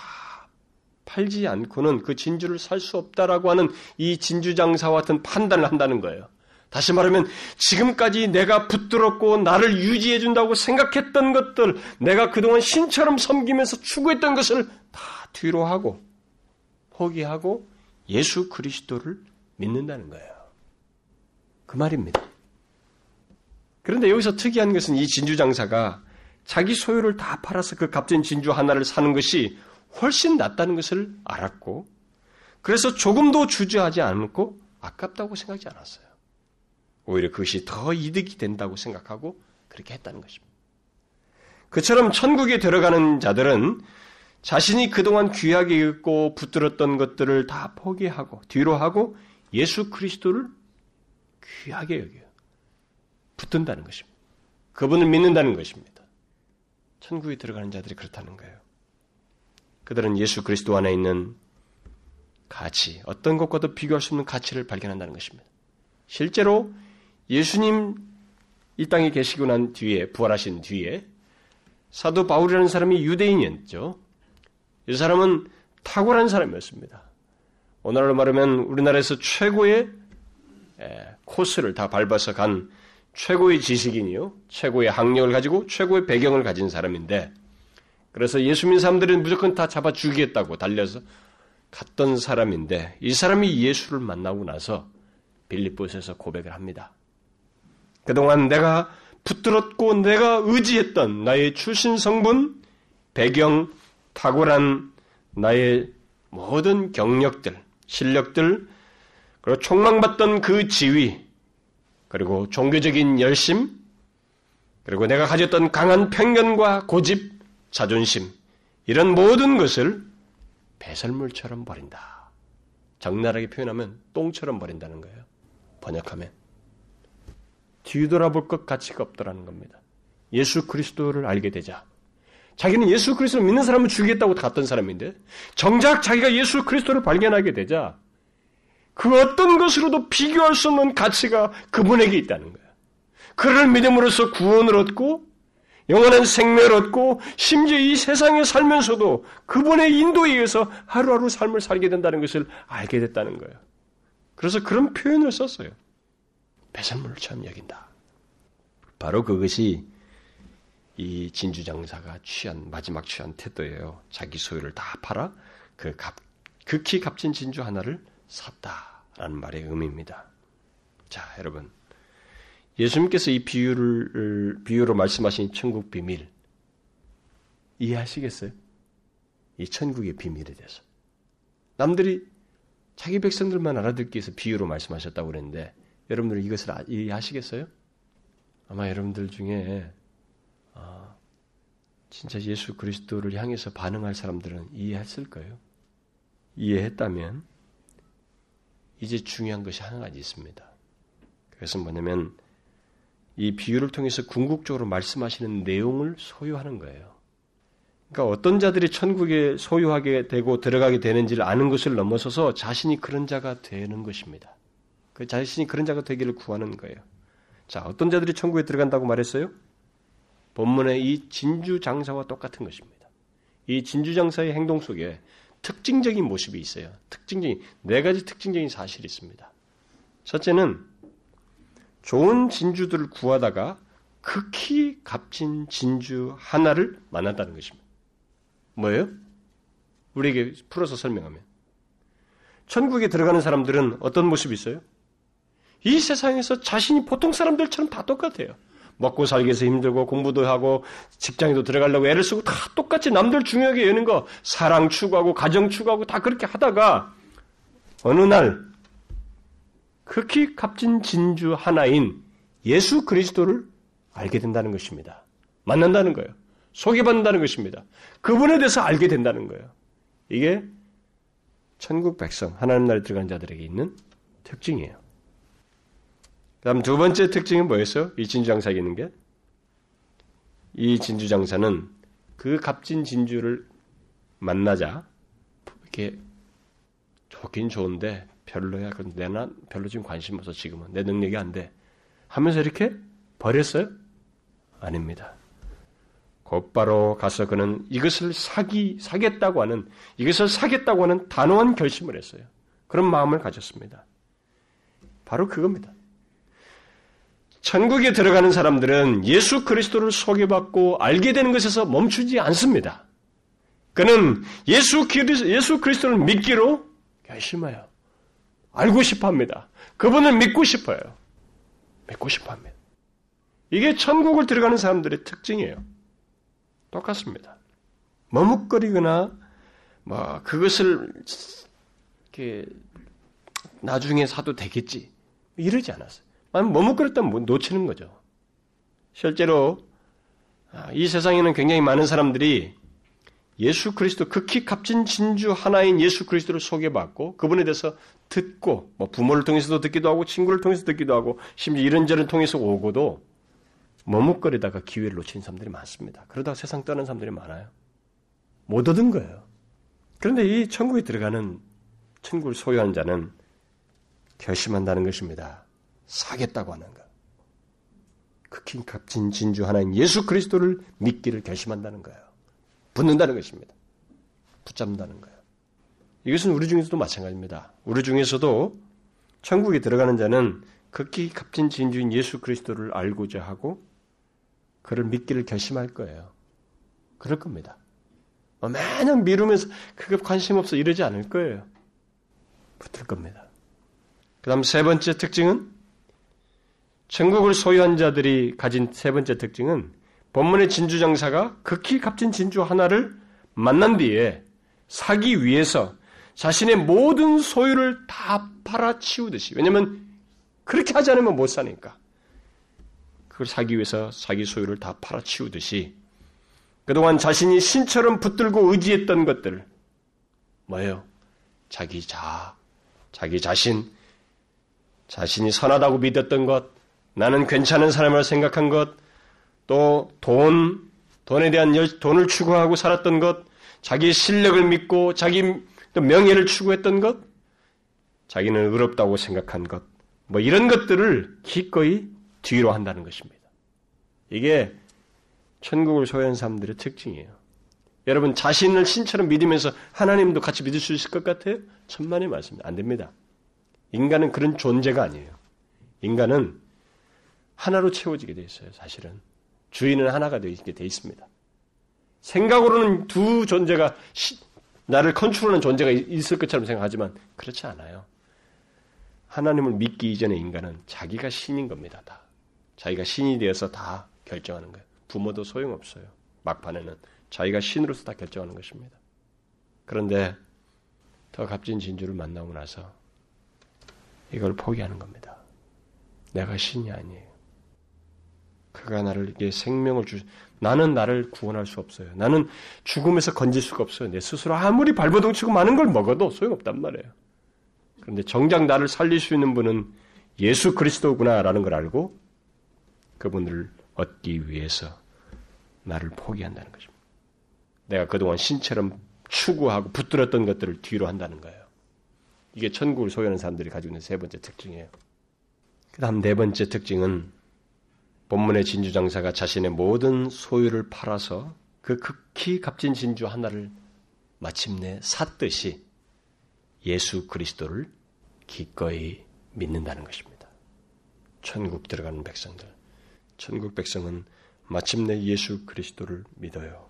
팔지 않고는 그 진주를 살 수 없다라고 하는 이 진주 장사와 같은 판단을 한다는 거예요. 다시 말하면 지금까지 내가 붙들었고 나를 유지해 준다고 생각했던 것들, 내가 그동안 신처럼 섬기면서 추구했던 것을 다 뒤로 하고 포기하고 예수 그리스도를 믿는다는 거예요. 그 말입니다. 그런데 여기서 특이한 것은 이 진주 장사가 자기 소유를 다 팔아서 그 값진 진주 하나를 사는 것이 훨씬 낫다는 것을 알았고, 그래서 조금도 주저하지 않고 아깝다고 생각하지 않았어요. 오히려 그것이 더 이득이 된다고 생각하고 그렇게 했다는 것입니다. 그처럼 천국에 들어가는 자들은 자신이 그동안 귀하게 읽고 붙들었던 것들을 다 포기하고 뒤로 하고 예수 그리스도를 귀하게 여겨요. 붙든다는 것입니다. 그분을 믿는다는 것입니다. 천국에 들어가는 자들이 그렇다는 거예요. 그들은 예수 그리스도 안에 있는 가치, 어떤 것과도 비교할 수 없는 가치를 발견한다는 것입니다. 실제로 예수님 이 땅에 계시고 난 뒤에 부활하신 뒤에 사도 바울이라는 사람이 유대인이었죠. 이 사람은 탁월한 사람이었습니다. 오늘날로 말하면 우리나라에서 최고의 코스를 다 밟아서 간 최고의 지식인이요, 최고의 학력을 가지고 최고의 배경을 가진 사람인데 그래서 예수 믿는 사람들은 무조건 다 잡아 죽이겠다고 달려서 갔던 사람인데 이 사람이 예수를 만나고 나서 빌립보스에서 고백을 합니다. 그동안 내가 붙들었고 내가 의지했던 나의 출신 성분, 배경, 탁월한 나의 모든 경력들, 실력들, 그리고 촉망받던 그 지위, 그리고 종교적인 열심, 그리고 내가 가졌던 강한 편견과 고집, 자존심, 이런 모든 것을 배설물처럼 버린다. 적나라하게 표현하면 똥처럼 버린다는 거예요. 번역하면. 뒤돌아볼 것 가치가 없더라는 겁니다. 예수 그리스도를 알게 되자. 자기는 예수 그리스도를 믿는 사람을 죽이겠다고 갔던 사람인데 정작 자기가 예수 그리스도를 발견하게 되자 그 어떤 것으로도 비교할 수 없는 가치가 그분에게 있다는 거예요. 그를 믿음으로써 구원을 얻고 영원한 생명을 얻고 심지어 이 세상에 살면서도 그분의 인도에 의해서 하루하루 삶을 살게 된다는 것을 알게 됐다는 거예요. 그래서 그런 표현을 썼어요. 배산물을 처음 여긴다. 바로 그것이 이 진주 장사가 취한 마지막 취한 태도예요. 자기 소유를 다 팔아 그 값, 극히 값진 진주 하나를 샀다라는 말의 의미입니다. 자, 여러분. 예수님께서 이 비유를 비유로 말씀하신 천국 비밀 이해하시겠어요? 이 천국의 비밀에 대해서 남들이 자기 백성들만 알아듣기 위해서 비유로 말씀하셨다고 그랬는데 여러분들 이것을 아, 이해하시겠어요? 아마 여러분들 중에 아, 진짜 예수 그리스도를 향해서 반응할 사람들은 이해했을 거예요. 이해했다면 이제 중요한 것이 하나 가지 있습니다. 그것은 뭐냐면 이 비유를 통해서 궁극적으로 말씀하시는 내용을 소유하는 거예요. 그러니까 어떤 자들이 천국에 소유하게 되고 들어가게 되는지를 아는 것을 넘어서서 자신이 그런 자가 되는 것입니다. 그 자신이 그런 자가 되기를 구하는 거예요. 자, 어떤 자들이 천국에 들어간다고 말했어요? 본문의 이 진주 장사와 똑같은 것입니다. 이 진주 장사의 행동 속에 특징적인 모습이 있어요. 특징적인 네 가지 특징적인 사실이 있습니다. 첫째는 좋은 진주들을 구하다가 극히 값진 진주 하나를 만났다는 것입니다. 뭐예요? 우리에게 풀어서 설명하면 천국에 들어가는 사람들은 어떤 모습이 있어요? 이 세상에서 자신이 보통 사람들처럼 다 똑같아요. 먹고 살기 위해서 힘들고 공부도 하고 직장에도 들어가려고 애를 쓰고 다 똑같이 남들 중요하게 여는 거 사랑 추구하고 가정 추구하고 다 그렇게 하다가 어느 날 극히 값진 진주 하나인 예수 그리스도를 알게 된다는 것입니다. 만난다는 거예요. 소개받는다는 것입니다. 그분에 대해서 알게 된다는 거예요. 이게 천국 백성, 하나님 나라에 들어간 자들에게 있는 특징이에요. 다음 두 번째 특징은 뭐였어요? 이 진주장사에 있는 게? 이 진주장사는 그 값진 진주를 만나자 이렇게 좋긴 좋은데 별로야. 내나 별로 지금 관심 없어 지금은 내 능력이 안 돼. 하면서 이렇게 버렸어요? 아닙니다. 곧바로 가서 그는 이것을 사기 사겠다고 하는 이것을 사겠다고 하는 단호한 결심을 했어요. 그런 마음을 가졌습니다. 바로 그겁니다. 천국에 들어가는 사람들은 예수 그리스도를 소개받고 알게 되는 것에서 멈추지 않습니다. 그는 예수, 그리스, 예수 그리스도를 믿기로 결심해요. 알고 싶어 합니다. 그분을 믿고 싶어요. 믿고 싶어 합니다. 이게 천국을 들어가는 사람들의 특징이에요. 똑같습니다. 머뭇거리거나, 뭐, 그것을, 이렇게, 나중에 사도 되겠지. 이러지 않았어요. 머뭇거렸다면 뭐 놓치는 거죠. 실제로 아, 이 세상에는 굉장히 많은 사람들이 예수 그리스도 극히 값진 진주 하나인 예수 그리스도를 소개받고 그분에 대해서 듣고 뭐 부모를 통해서도 듣기도 하고 친구를 통해서 듣기도 하고 심지어 이런저런 통해서 오고도 머뭇거리다가 기회를 놓치는 사람들이 많습니다. 그러다가 세상 떠난 사람들이 많아요. 못 얻은 거예요. 그런데 이 천국에 들어가는 천국을 소유한 자는 결심한다는 것입니다. 사겠다고 하는 것. 극히 값진 진주 하나인 예수 그리스도를 믿기를 결심한다는 거예요. 붙는다는 것입니다. 붙잡는다는 거예요. 이것은 우리 중에서도 마찬가지입니다. 우리 중에서도 천국에 들어가는 자는 극히 값진 진주인 예수 그리스도를 알고자 하고 그를 믿기를 결심할 거예요. 그럴 겁니다. 뭐 마냥 미루면서 그거 관심 없어 이러지 않을 거예요. 붙을 겁니다. 그 다음 세 번째 특징은 천국을 소유한 자들이 가진 세 번째 특징은 본문의 진주 장사가 극히 값진 진주 하나를 만난 뒤에 사기 위해서 자신의 모든 소유를 다 팔아치우듯이 왜냐하면 그렇게 하지 않으면 못 사니까 그걸 사기 위해서 자기 소유를 다 팔아치우듯이 그동안 자신이 신처럼 붙들고 의지했던 것들 뭐예요? 자기 자, 자기 자신, 자신이 선하다고 믿었던 것, 나는 괜찮은 사람을 생각한 것, 또 돈, 돈에 대한 열, 돈을 추구하고 살았던 것, 자기 실력을 믿고 자기 명예를 추구했던 것, 자기는 의롭다고 생각한 것, 뭐 이런 것들을 기꺼이 뒤로 한다는 것입니다. 이게 천국을 소유한 사람들의 특징이에요. 여러분 자신을 신처럼 믿으면서 하나님도 같이 믿을 수 있을 것 같아요? 천만의 말씀입니다. 안 됩니다. 인간은 그런 존재가 아니에요. 인간은 하나로 채워지게 돼 있어요, 사실은. 주인은 하나가 돼 있습니다. 생각으로는 두 존재가 시, 나를 컨트롤하는 존재가 있을 것처럼 생각하지만 그렇지 않아요. 하나님을 믿기 이전에 인간은 자기가 신인 겁니다, 다. 자기가 신이 되어서 다 결정하는 거예요. 부모도 소용없어요. 막판에는 자기가 신으로서 다 결정하는 것입니다. 그런데 더 값진 진주를 만나고 나서 이걸 포기하는 겁니다. 내가 신이 아니에요. 그가 나를 이게 생명을 주, 나는 나를 구원할 수 없어요. 나는 죽음에서 건질 수가 없어요. 내 스스로 아무리 발버둥 치고 많은 걸 먹어도 소용없단 말이에요. 그런데 정작 나를 살릴 수 있는 분은 예수 그리스도구나라는 걸 알고 그분을 얻기 위해서 나를 포기한다는 것입니다. 내가 그동안 신처럼 추구하고 붙들었던 것들을 뒤로 한다는 거예요. 이게 천국을 소유하는 사람들이 가지고 있는 세 번째 특징이에요. 그 다음 네 번째 특징은 본문의 진주 장사가 자신의 모든 소유를 팔아서 그 극히 값진 진주 하나를 마침내 샀듯이 예수 그리스도를 기꺼이 믿는다는 것입니다. 천국 들어가는 백성들. 천국 백성은 마침내 예수 그리스도를 믿어요.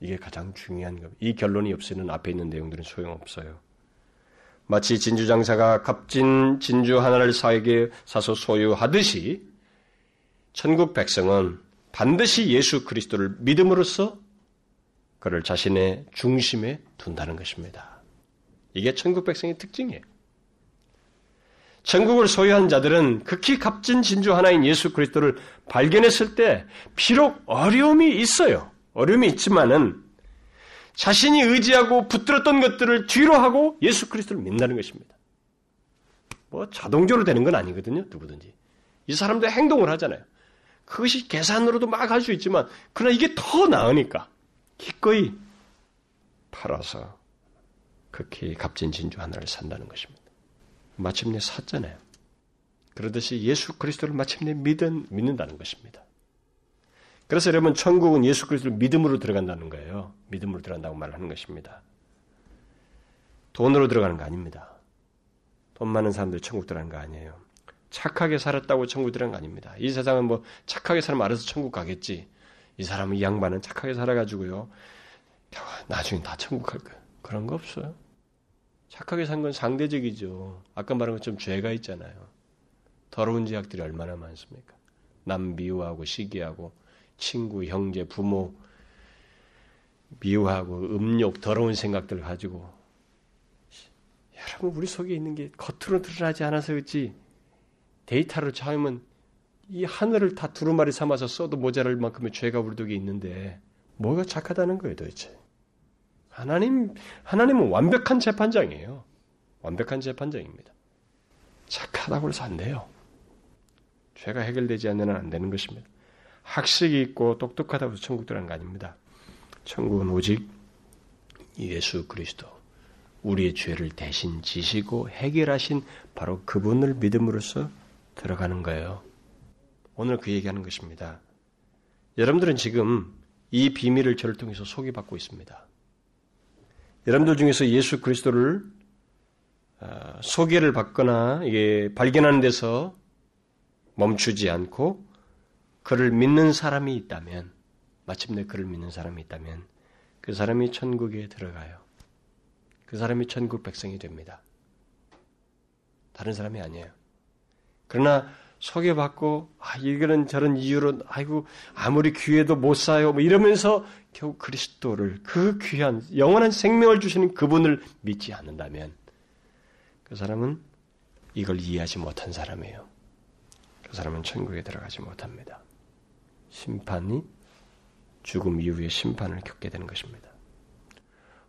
이게 가장 중요한 겁니다. 이 결론이 없이는 앞에 있는 내용들은 소용없어요. 마치 진주 장사가 값진 진주 하나를 사에게 사서 소유하듯이 천국 백성은 반드시 예수 그리스도를 믿음으로써 그를 자신의 중심에 둔다는 것입니다. 이게 천국 백성의 특징이에요. 천국을 소유한 자들은 극히 값진 진주 하나인 예수 그리스도를 발견했을 때 비록 어려움이 있어요. 어려움이 있지만은 자신이 의지하고 붙들었던 것들을 뒤로 하고 예수 그리스도를 믿는다는 것입니다. 뭐 자동적으로 되는 건 아니거든요. 누구든지. 이 사람도 행동을 하잖아요. 그것이 계산으로도 막 할 수 있지만 그러나 이게 더 나으니까 기꺼이 팔아서 극히 값진 진주 하나를 산다는 것입니다. 마침내 샀잖아요. 그러듯이 예수 그리스도를 마침내 믿은, 믿는다는 것입니다. 그래서 여러분 천국은 예수 그리스도를 믿음으로 들어간다는 거예요. 믿음으로 들어간다고 말하는 것입니다. 돈으로 들어가는 거 아닙니다. 돈 많은 사람들이 천국 들어가는 거 아니에요. 착하게 살았다고 천국 들어간 거 아닙니다. 이 세상은 뭐 착하게 살면 알아서 천국 가겠지. 이 사람은 이 양반은 착하게 살아가지고요. 나중에 다 천국 갈 거야. 그런 거 없어요. 착하게 산 건 상대적이죠. 아까 말한 것처럼 죄가 있잖아요. 더러운 죄악들이 얼마나 많습니까? 남 미워하고 시기하고 친구, 형제, 부모 미워하고 음욕, 더러운 생각들 가지고 여러분 우리 속에 있는 게 겉으로 드러나지 않아서 그렇지 데이터를 차으면 이 하늘을 다 두루마리 삼아서 써도 모자랄 만큼의 죄가 우리 속에 있는데 뭐가 착하다는 거예요 도대체? 하나님 하나님은 완벽한 재판장이에요. 완벽한 재판장입니다. 착하다고 해서 안 돼요. 죄가 해결되지 한안 되는 것입니다. 학식이 있고 똑똑하다고 해서 천국 들어가는 거 아닙니다. 천국은 오직 예수 그리스도, 우리의 죄를 대신 지시고 해결하신 바로 그분을 믿음으로써 들어가는 거예요. 오늘 그 얘기하는 것입니다. 여러분들은 지금 이 비밀을 저를 통해서 소개받고 있습니다. 여러분들 중에서 예수 그리스도를 아, 소개를 받거나 이게 발견하는 데서 멈추지 않고 그를 믿는 사람이 있다면, 마침내 그를 믿는 사람이 있다면, 그 사람이 천국에 들어가요. 그 사람이 천국 백성이 됩니다. 다른 사람이 아니에요. 그러나 소개받고 아 이거는 저런 이유로 아이고 아무리 귀해도 못 사요 뭐 이러면서 겨우 그리스도를 그 귀한 영원한 생명을 주시는 그분을 믿지 않는다면 그 사람은 이걸 이해하지 못한 사람이에요. 그 사람은 천국에 들어가지 못합니다. 심판이 죽음 이후의 심판을 겪게 되는 것입니다.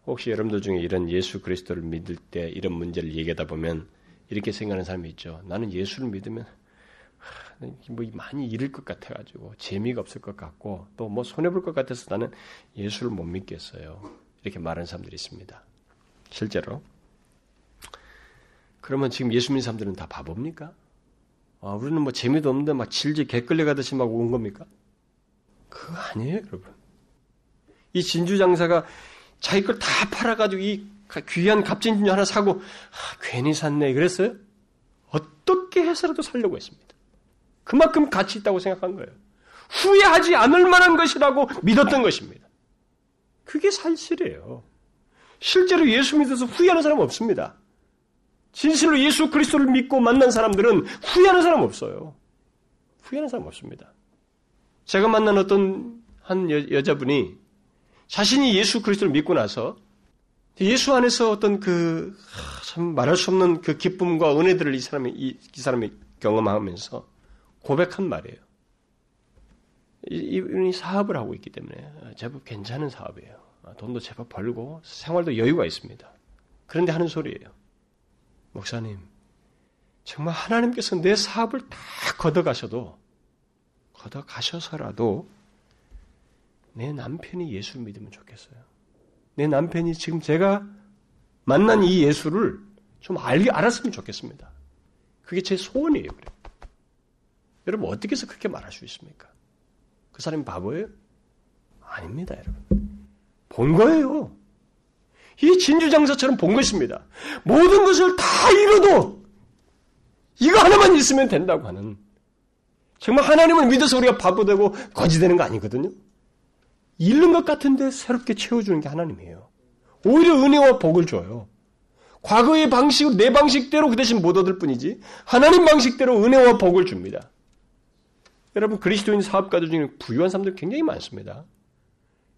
혹시 여러분들 중에 이런 예수 그리스도를 믿을 때 이런 문제를 얘기하다 보면 이렇게 생각하는 사람이 있죠. 나는 예수를 믿으면 뭐 많이 잃을 것 같아가지고 재미가 없을 것 같고 또 뭐 손해 볼 것 같아서 나는 예수를 못 믿겠어요. 이렇게 말하는 사람들이 있습니다. 실제로 그러면 지금 예수 믿는 사람들은 다 바보입니까? 아, 우리는 뭐 재미도 없는데 막 질질 개끌려 가듯이 막 온 겁니까? 그거 아니에요, 여러분. 이 진주 장사가 자기 걸 다 팔아가지고 이 귀한 값진 진주 하나 사고 아, 괜히 샀네 그랬어요? 어떻게 해서라도 살려고 했습니다. 그만큼 가치 있다고 생각한 거예요. 후회하지 않을 만한 것이라고 믿었던 것입니다. 그게 사실이에요. 실제로 예수 믿어서 후회하는 사람 없습니다. 진실로 예수 그리스도를 믿고 만난 사람들은 후회하는 사람 없어요. 후회하는 사람 없습니다. 제가 만난 어떤 한 여, 자분이 자신이 예수 그리스도를 믿고 나서 예수 안에서 어떤 그, 참 말할 수 없는 그 기쁨과 은혜들을 이 사람이, 이, 이 사람이 경험하면서 고백한 말이에요. 이분이 사업을 하고 있기 때문에 제법 괜찮은 사업이에요. 돈도 제법 벌고 생활도 여유가 있습니다. 그런데 하는 소리예요. 목사님, 정말 하나님께서 내 사업을 다 걷어가셔도, 걷어가셔서라도 내 남편이 예수를 믿으면 좋겠어요. 내 남편이 지금 제가 만난 이 예수를 좀 알, 알았으면 좋겠습니다. 그게 제 소원이에요. 그래. 여러분, 어떻게 해서 그렇게 말할 수 있습니까? 그 사람이 바보예요? 아닙니다, 여러분. 본 거예요. 이 진주장사처럼 본 것입니다. 모든 것을 다 잃어도 이거 하나만 있으면 된다고 하는 정말 하나님을 믿어서 우리가 바보되고 거지되는 거 아니거든요. 잃는 것 같은데 새롭게 채워주는 게 하나님이에요. 오히려 은혜와 복을 줘요. 과거의 방식으로 내 방식대로 그 대신 못 얻을 뿐이지 하나님 방식대로 은혜와 복을 줍니다. 여러분 그리스도인 사업가들 중에 부유한 사람들 굉장히 많습니다.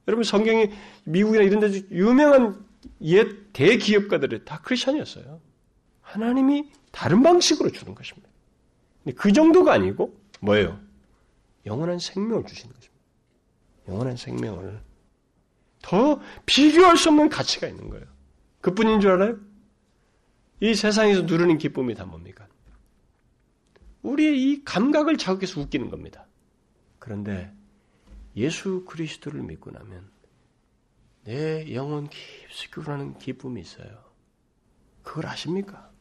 여러분 성경이 미국이나 이런 데서 유명한 옛 대기업가들이 다 크리스천이었어요. 하나님이 다른 방식으로 주는 것입니다. 그 정도가 아니고 뭐예요? 영원한 생명을 주시는 것입니다. 영원한 생명을 더 비교할 수 없는 가치가 있는 거예요. 그뿐인 줄 알아요? 이 세상에서 누르는 기쁨이 다 뭡니까? 우리의 이 감각을 자극해서 웃기는 겁니다. 그런데 예수 그리스도를 믿고 나면 내 영혼 깊숙이 우러나는 기쁨이 있어요. 그걸 아십니까?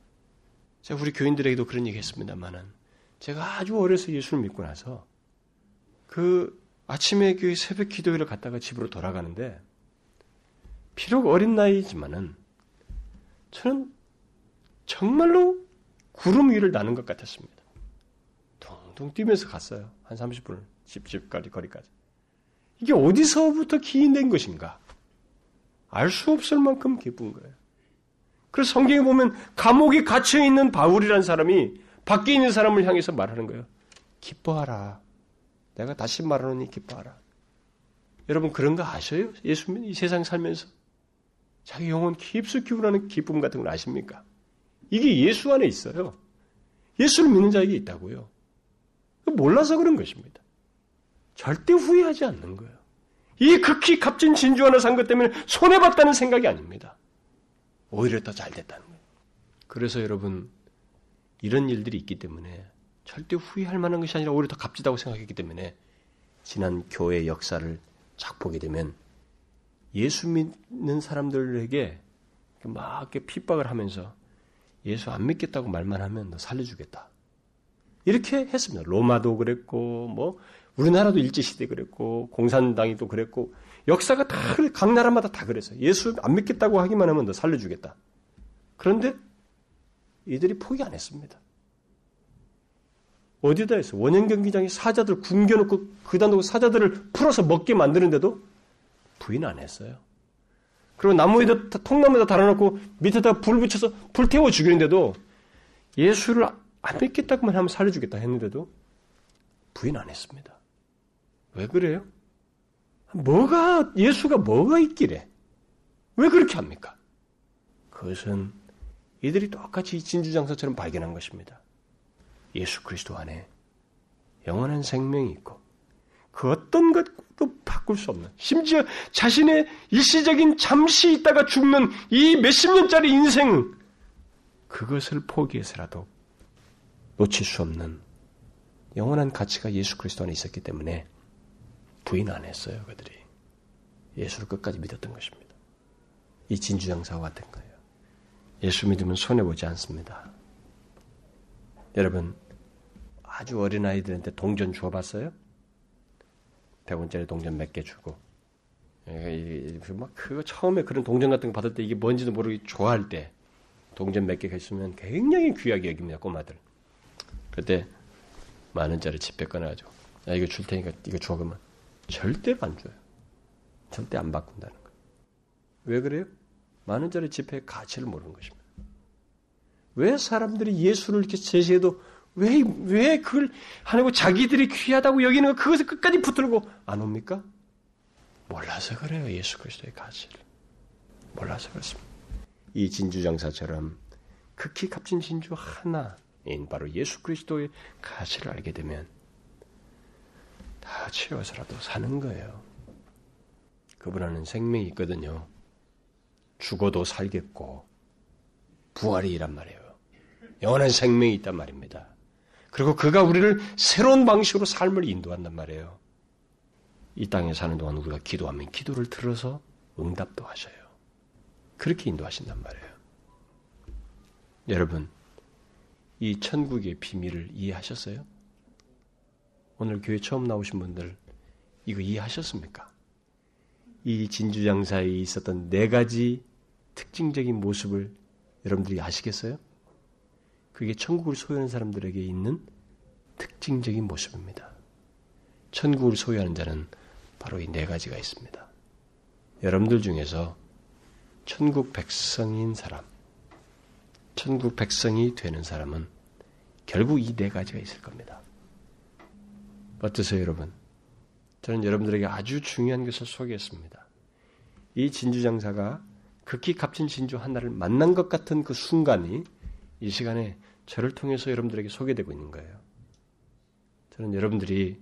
제가 우리 교인들에게도 그런 얘기 했습니다만은 제가 아주 어려서 예수를 믿고 나서 그 아침에 그 새벽 기도회를 갔다가 집으로 돌아가는데 비록 어린 나이지만은 저는 정말로 구름 위를 나는 것 같았습니다. 둥둥 뛰면서 갔어요. 한 30분을 집집까지 거리까지. 이게 어디서부터 기인된 것인가? 알 수 없을 만큼 기쁜 거예요. 그래서 성경에 보면 감옥에 갇혀 있는 바울이라는 사람이 밖에 있는 사람을 향해서 말하는 거예요. 기뻐하라. 내가 다시 말하노니 기뻐하라. 여러분 그런 거 아셔요? 예수님 이 세상 살면서 자기 영혼 깊숙이 우라는 기쁨 같은 걸 아십니까? 이게 예수 안에 있어요. 예수를 믿는 자에게 있다고요. 몰라서 그런 것입니다. 절대 후회하지 않는 거예요. 이 극히 값진 진주 하나 산 것 때문에 손해봤다는 생각이 아닙니다. 오히려 더 잘 됐다는 거예요. 그래서 여러분, 이런 일들이 있기 때문에 절대 후회할 만한 것이 아니라 오히려 더 값지다고 생각했기 때문에 지난 교회 역사를 쫙 보게 되면 예수 믿는 사람들에게 막 이렇게 핍박을 하면서 예수 안 믿겠다고 말만 하면 너 살려주겠다. 이렇게 했습니다. 로마도 그랬고, 뭐, 우리나라도 일제시대 그랬고, 공산당이 또 그랬고, 역사가 다, 각 나라마다 다 그랬어요. 예수 안 믿겠다고 하기만 하면 너 살려주겠다. 그런데 이들이 포기 안 했습니다. 어디다 했어? 원형 경기장에 사자들 굶겨놓고 그다 놓고 사자들을 풀어서 먹게 만드는데도 부인 안 했어요. 그리고 나무에다 통나무에다 달아놓고 밑에다 불 붙여서 불 태워 죽이는데도 예수를 안 믿겠다고만 하면 살려주겠다 했는데도 부인 안 했습니다. 왜 그래요? 뭐가 예수가 뭐가 있기래? 왜 그렇게 합니까? 그것은 이들이 똑같이 진주장사처럼 발견한 것입니다. 예수 그리스도 안에 영원한 생명이 있고 그 어떤 것도 바꿀 수 없는 심지어 자신의 일시적인 잠시 있다가 죽는 이 몇십 년짜리 인생 그것을 포기해서라도 놓칠 수 없는 영원한 가치가 예수 그리스도 안에 있었기 때문에 부인 안 했어요 그들이 예수를 끝까지 믿었던 것입니다. 이 진주장사와 같은 거예요. 예수 믿으면 손해보지 않습니다. 여러분, 아주 어린 아이들한테 동전 주어봤어요? 100원짜리 동전 몇 개 주고. 막 그거 처음에 그런 동전 같은 거 받을 때 이게 뭔지도 모르고 좋아할 때 동전 몇 개가 있으면 굉장히 귀하게 여깁니다, 꼬마들. 그때 만 원짜리 지폐 꺼내가지고 야 이거 줄 테니까 이거 줘 그러면 절대로 안 줘요. 절대 안 바꾼다는 거예요. 왜 그래요? 만 원짜리 지폐의 가치를 모르는 것입니다. 왜 사람들이 예수를 이렇게 제시해도 왜, 왜 그걸 하고 자기들이 귀하다고 여기는 거 그것을 끝까지 붙들고 안 옵니까? 몰라서 그래요. 예수 그리스도의 가치를. 몰라서 그렇습니다. 이 진주장사처럼 극히 값진 진주 하나인 바로 예수 그리스도의 가치를 알게 되면 다 채워서라도 사는 거예요. 그분 안는 생명이 있거든요. 죽어도 살겠고 부활이 란 말이에요. 영원한 생명이 있단 말입니다. 그리고 그가 우리를 새로운 방식으로 삶을 인도한단 말이에요. 이 땅에 사는 동안 우리가 기도하면 기도를 들어서 응답도 하셔요. 그렇게 인도하신단 말이에요. 여러분, 이 천국의 비밀을 이해하셨어요? 오늘 교회 처음 나오신 분들 이거 이해하셨습니까? 이 진주장사에 있었던 네 가지 특징적인 모습을 여러분들이 아시겠어요? 그게 천국을 소유하는 사람들에게 있는 특징적인 모습입니다. 천국을 소유하는 자는 바로 이 네 가지가 있습니다. 여러분들 중에서 천국 백성인 사람, 천국 백성이 되는 사람은 결국 이 네 가지가 있을 겁니다. 어떠세요, 여러분? 저는 여러분들에게 아주 중요한 것을 소개했습니다. 이 진주 장사가 극히 값진 진주 하나를 만난 것 같은 그 순간이 이 시간에 저를 통해서 여러분들에게 소개되고 있는 거예요. 저는 여러분들이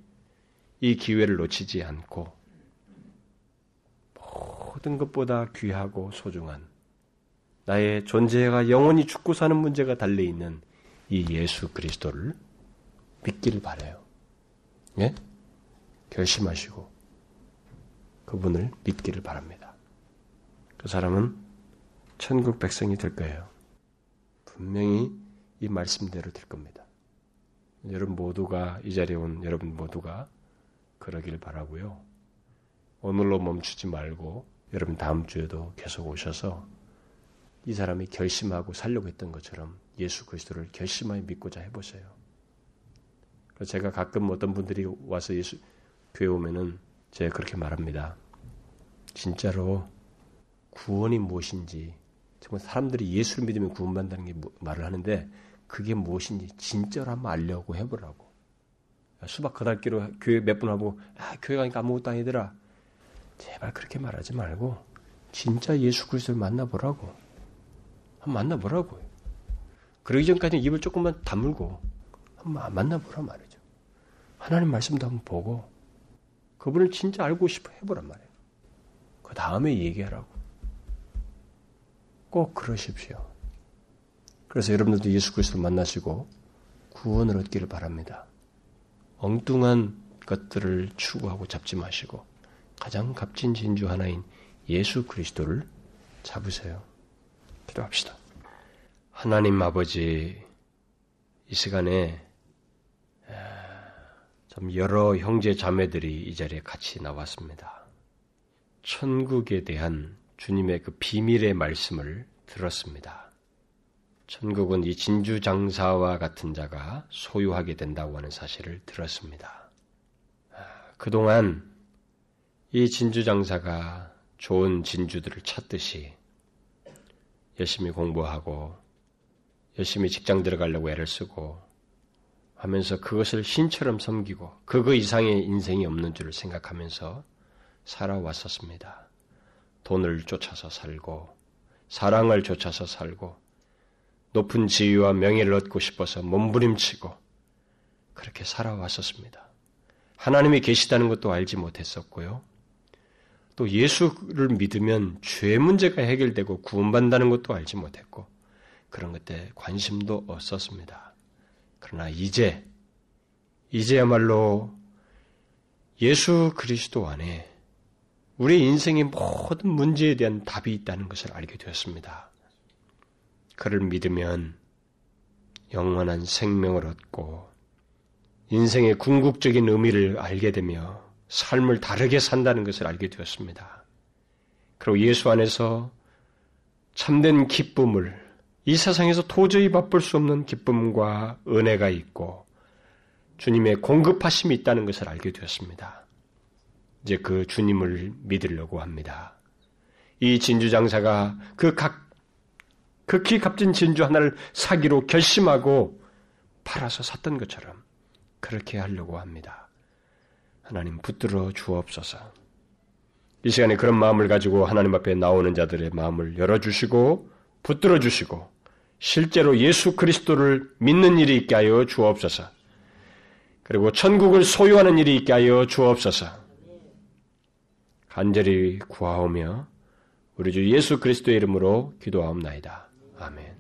이 기회를 놓치지 않고 모든 것보다 귀하고 소중한 나의 존재가 영원히 죽고 사는 문제가 달려 있는 이 예수 그리스도를 믿기를 바래요. 예? 결심하시고 그분을 믿기를 바랍니다. 그 사람은 천국 백성이 될 거예요. 분명히 이 말씀대로 될 겁니다. 여러분 모두가 이 자리에 온 여러분 모두가 그러길 바라고요. 오늘로 멈추지 말고 여러분 다음 주에도 계속 오셔서 이 사람이 결심하고 살려고 했던 것처럼 예수 그리스도를 결심하여 믿고자 해보세요. 제가 가끔 어떤 분들이 와서 예수 교회 오면은 제가 그렇게 말합니다. 진짜로 구원이 무엇인지 정말 사람들이 예수를 믿으면 구원받는다는 게 뭐, 말을 하는데 그게 무엇인지 진짜로 한번 알려고 해보라고. 수박 거달기로 교회 몇분 하고 아, 교회 가니까 아무것도 아니더라. 제발 그렇게 말하지 말고 진짜 예수 그리스도를 만나보라고. 한번 만나보라고요. 그러기 전까지 입을 조금만 다물고 한번 만나보라 말이죠. 하나님 말씀도 한번 보고 그분을 진짜 알고 싶어 해보란 말이에요. 그 다음에 얘기하라고. 꼭 그러십시오. 그래서 여러분들도 예수 그리스도를 만나시고 구원을 얻기를 바랍니다. 엉뚱한 것들을 추구하고 잡지 마시고 가장 값진 진주 하나인 예수 그리스도를 잡으세요. 기도합시다. 하나님 아버지, 이 시간에 참 여러 형제 자매들이 이 자리에 같이 나왔습니다. 천국에 대한 주님의 그 비밀의 말씀을 들었습니다. 천국은 이 진주 장사와 같은 자가 소유하게 된다고 하는 사실을 들었습니다. 그동안 이 진주 장사가 좋은 진주들을 찾듯이 열심히 공부하고 열심히 직장 들어가려고 애를 쓰고 하면서 그것을 신처럼 섬기고 그거 이상의 인생이 없는 줄을 생각하면서 살아왔었습니다. 돈을 쫓아서 살고 사랑을 쫓아서 살고 높은 지위와 명예를 얻고 싶어서 몸부림치고 그렇게 살아왔었습니다. 하나님이 계시다는 것도 알지 못했었고요. 또 예수를 믿으면 죄 문제가 해결되고 구원받는다는 것도 알지 못했고 그런 것에 관심도 없었습니다. 그러나 이제 이제야말로 예수 그리스도 안에 우리 인생의 모든 문제에 대한 답이 있다는 것을 알게 되었습니다. 그를 믿으면 영원한 생명을 얻고 인생의 궁극적인 의미를 알게 되며 삶을 다르게 산다는 것을 알게 되었습니다. 그리고 예수 안에서 참된 기쁨을 이 세상에서 도저히 맛볼 수 없는 기쁨과 은혜가 있고 주님의 공급하심이 있다는 것을 알게 되었습니다. 이제 그 주님을 믿으려고 합니다. 이 진주 장사가 그 각, 극히 값진 진주 하나를 사기로 결심하고 팔아서 샀던 것처럼 그렇게 하려고 합니다. 하나님 붙들어 주옵소서. 이 시간에 그런 마음을 가지고 하나님 앞에 나오는 자들의 마음을 열어주시고 붙들어 주시고 실제로 예수 그리스도를 믿는 일이 있게 하여 주옵소서. 그리고 천국을 소유하는 일이 있게 하여 주옵소서. 간절히 구하오며 우리 주 예수 그리스도의 이름으로 기도하옵나이다. 아멘.